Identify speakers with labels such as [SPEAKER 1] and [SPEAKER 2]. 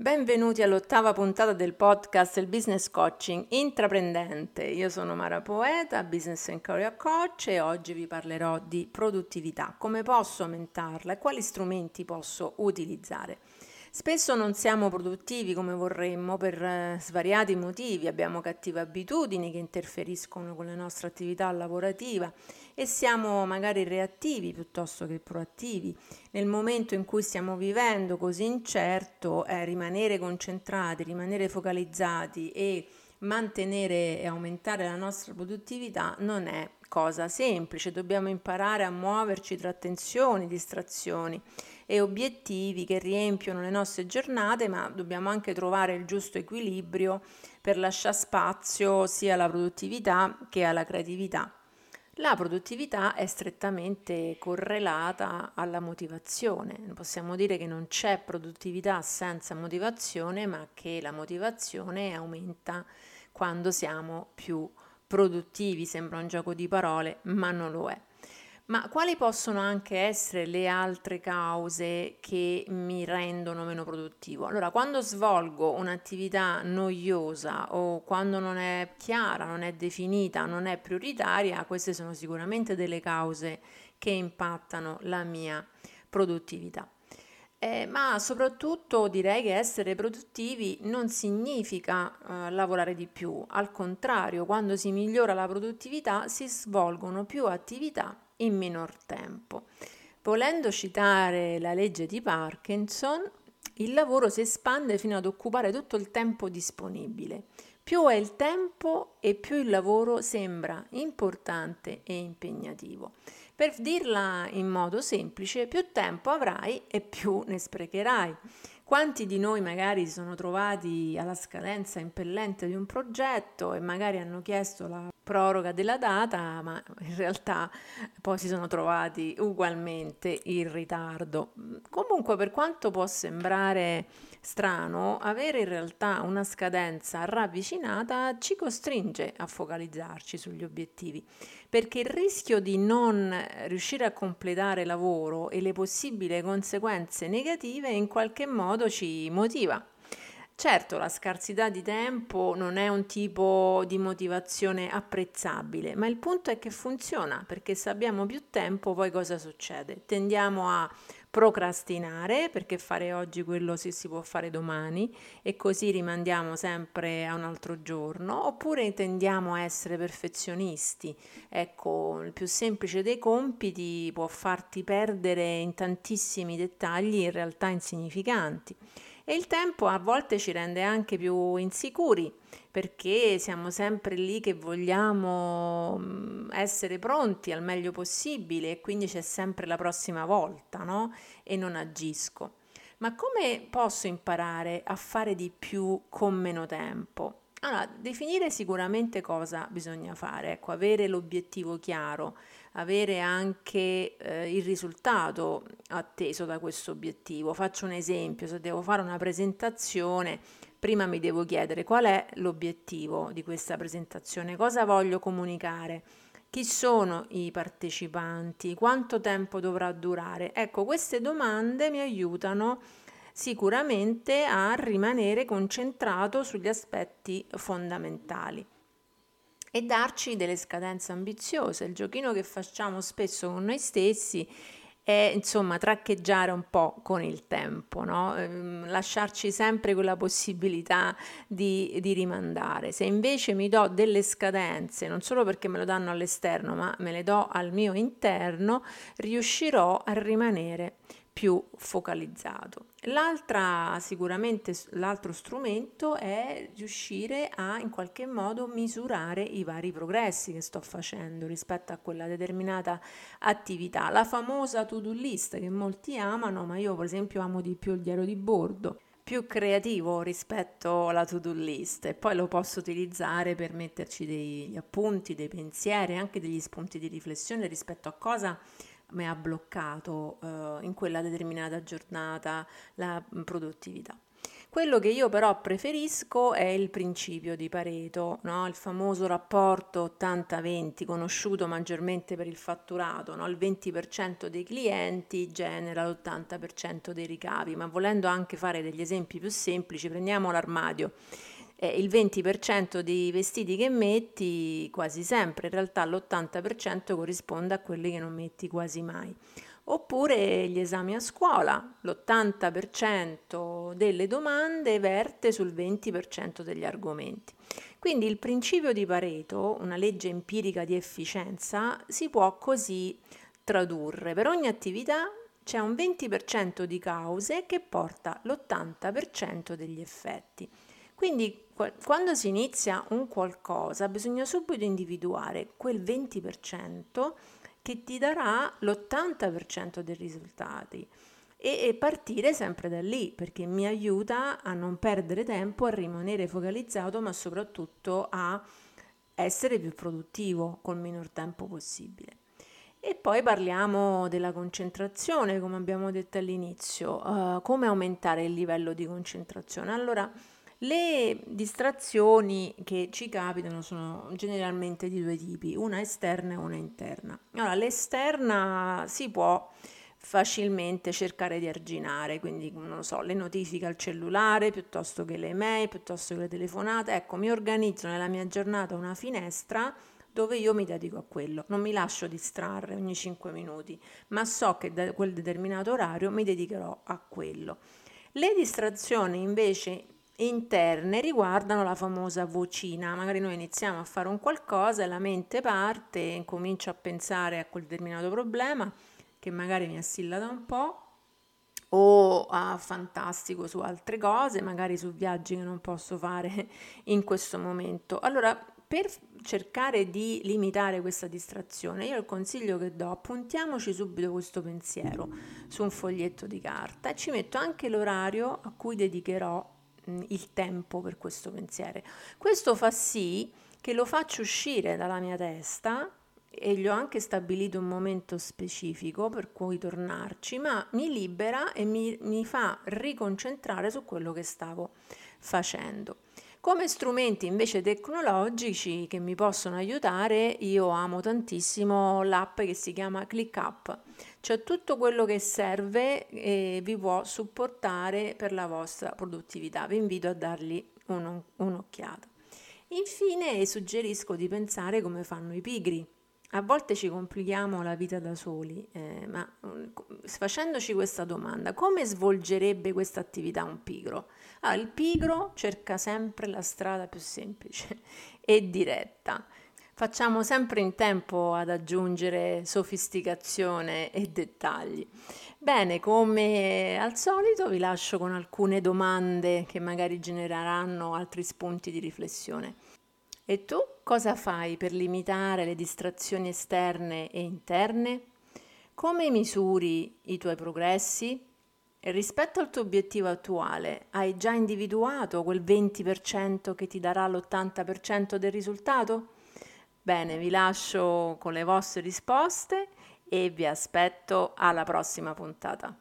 [SPEAKER 1] Benvenuti all'ottava puntata del podcast Il Business Coaching Intraprendente. Io sono Mara Poeta, Business and Career Coach e oggi vi parlerò di produttività, come posso aumentarla e quali strumenti posso utilizzare. Spesso non siamo produttivi come vorremmo per eh, svariati motivi, abbiamo cattive abitudini che interferiscono con la nostra attività lavorativa e siamo magari reattivi piuttosto che proattivi. Nel momento in cui stiamo vivendo così incerto, eh, rimanere concentrati, rimanere focalizzati e mantenere e aumentare la nostra produttività non è cosa semplice, dobbiamo imparare a muoverci tra tensioni, distrazioni e obiettivi che riempiono le nostre giornate, ma dobbiamo anche trovare il giusto equilibrio per lasciare spazio sia alla produttività che alla creatività. La produttività è strettamente correlata alla motivazione. Possiamo dire che non c'è produttività senza motivazione, ma che la motivazione aumenta quando siamo più produttivi. Sembra un gioco di parole, ma non lo è. Ma quali possono anche essere le altre cause che mi rendono meno produttivo? Allora, quando svolgo un'attività noiosa o quando non è chiara, non è definita, non è prioritaria, queste sono sicuramente delle cause che impattano la mia produttività. Eh, ma soprattutto direi che essere produttivi non significa eh, lavorare di più, al contrario, quando si migliora la produttività si svolgono più attività in minor tempo. Volendo citare la legge di Parkinson, il lavoro si espande fino ad occupare tutto il tempo disponibile. Più è il tempo e più il lavoro sembra importante e impegnativo. Per dirla in modo semplice, più tempo avrai e più ne sprecherai. Quanti di noi magari si sono trovati alla scadenza impellente di un progetto e magari hanno chiesto la proroga della data, ma in realtà poi si sono trovati ugualmente in ritardo. Comunque, per quanto può sembrare strano, avere in realtà una scadenza ravvicinata ci costringe a focalizzarci sugli obiettivi, perché il rischio di non riuscire a completare lavoro e le possibili conseguenze negative in qualche modo ci motiva Certo, la scarsità di tempo non è un tipo di motivazione apprezzabile, ma il punto è che funziona, perché se abbiamo più tempo poi cosa succede? Tendiamo a procrastinare perché fare oggi quello si, si può fare domani e così rimandiamo sempre a un altro giorno oppure tendiamo a essere perfezionisti ecco il più semplice dei compiti può farti perdere in tantissimi dettagli in realtà insignificanti e il tempo a volte ci rende anche più insicuri perché siamo sempre lì che vogliamo essere pronti al meglio possibile e quindi c'è sempre la prossima volta, no? E non agisco. Ma come posso imparare a fare di più con meno tempo? Allora, definire sicuramente cosa bisogna fare, ecco, avere l'obiettivo chiaro, avere anche eh, il risultato atteso da questo obiettivo. Faccio un esempio, se devo fare una presentazione, prima mi devo chiedere qual è l'obiettivo di questa presentazione, cosa voglio comunicare, chi sono i partecipanti, quanto tempo dovrà durare. Ecco, queste domande mi aiutano sicuramente a rimanere concentrato sugli aspetti fondamentali e darci delle scadenze ambiziose. Il giochino che facciamo spesso con noi stessi è insomma traccheggiare un po' con il tempo, no? ehm, lasciarci sempre quella possibilità di, di, rimandare. Se invece mi do delle scadenze, non solo perché me lo danno all'esterno, ma me le do al mio interno, riuscirò a rimanere più focalizzato. L'altra, sicuramente l'altro strumento è riuscire a in qualche modo misurare i vari progressi che sto facendo rispetto a quella determinata attività. La famosa to-do list che molti amano, ma io per esempio amo di più il diario di bordo più creativo rispetto alla to-do list e poi lo posso utilizzare per metterci degli appunti, dei pensieri, anche degli spunti di riflessione rispetto a cosa mi ha bloccato eh, in quella determinata giornata la produttività. Quello che io però preferisco è il principio di Pareto, no? il famoso rapporto 80-20 conosciuto maggiormente per il fatturato, no? il 20% dei clienti genera l'80% dei ricavi, ma volendo anche fare degli esempi più semplici, prendiamo l'armadio eh, il 20% dei vestiti che metti quasi sempre, in realtà l'80% corrisponde a quelli che non metti quasi mai. Oppure gli esami a scuola, l'80% delle domande verte sul 20% degli argomenti. Quindi il principio di Pareto, una legge empirica di efficienza, si può così tradurre. Per ogni attività c'è un 20% di cause che porta l'80% degli effetti. Quindi quando si inizia un qualcosa bisogna subito individuare quel 20% che ti darà l'80% dei risultati e, partire sempre da lì perché mi aiuta a non perdere tempo, a rimanere focalizzato, ma soprattutto a essere più produttivo col minor tempo possibile. E poi parliamo della concentrazione, come abbiamo detto all'inizio, uh, come aumentare il livello di concentrazione. Allora, le distrazioni che ci capitano sono generalmente di due tipi, una esterna e una interna. Allora, l'esterna si può facilmente cercare di arginare, quindi non so, le notifiche al cellulare piuttosto che le email, piuttosto che le telefonate. Ecco, mi organizzo nella mia giornata una finestra dove io mi dedico a quello, non mi lascio distrarre ogni 5 minuti, ma so che da quel determinato orario mi dedicherò a quello. Le distrazioni invece interne riguardano la famosa vocina. Magari noi iniziamo a fare un qualcosa e la mente parte e comincia a pensare a quel determinato problema che magari mi assilla da un po' o a fantastico su altre cose, magari su viaggi che non posso fare in questo momento. Allora, per cercare di limitare questa distrazione, io il consiglio che do, appuntiamoci subito questo pensiero su un foglietto di carta e ci metto anche l'orario a cui dedicherò il tempo per questo pensiero. Questo fa sì che lo faccio uscire dalla mia testa e gli ho anche stabilito un momento specifico per cui tornarci, ma mi libera e mi, mi fa riconcentrare su quello che stavo facendo. Come strumenti invece tecnologici che mi possono aiutare, io amo tantissimo l'app che si chiama ClickUp. C'è tutto quello che serve e vi può supportare per la vostra produttività. Vi invito a dargli un, un'occhiata. Infine suggerisco di pensare come fanno i pigri. A volte ci complichiamo la vita da soli, eh, ma mm, facendoci questa domanda, come svolgerebbe questa attività un pigro? Ah, il pigro cerca sempre la strada più semplice e diretta. Facciamo sempre in tempo ad aggiungere sofisticazione e dettagli. Bene, come al solito vi lascio con alcune domande che magari genereranno altri spunti di riflessione. E tu cosa fai per limitare le distrazioni esterne e interne? Come misuri i tuoi progressi? E rispetto al tuo obiettivo attuale, hai già individuato quel 20% che ti darà l'80% del risultato? Bene, vi lascio con le vostre risposte e vi aspetto alla prossima puntata.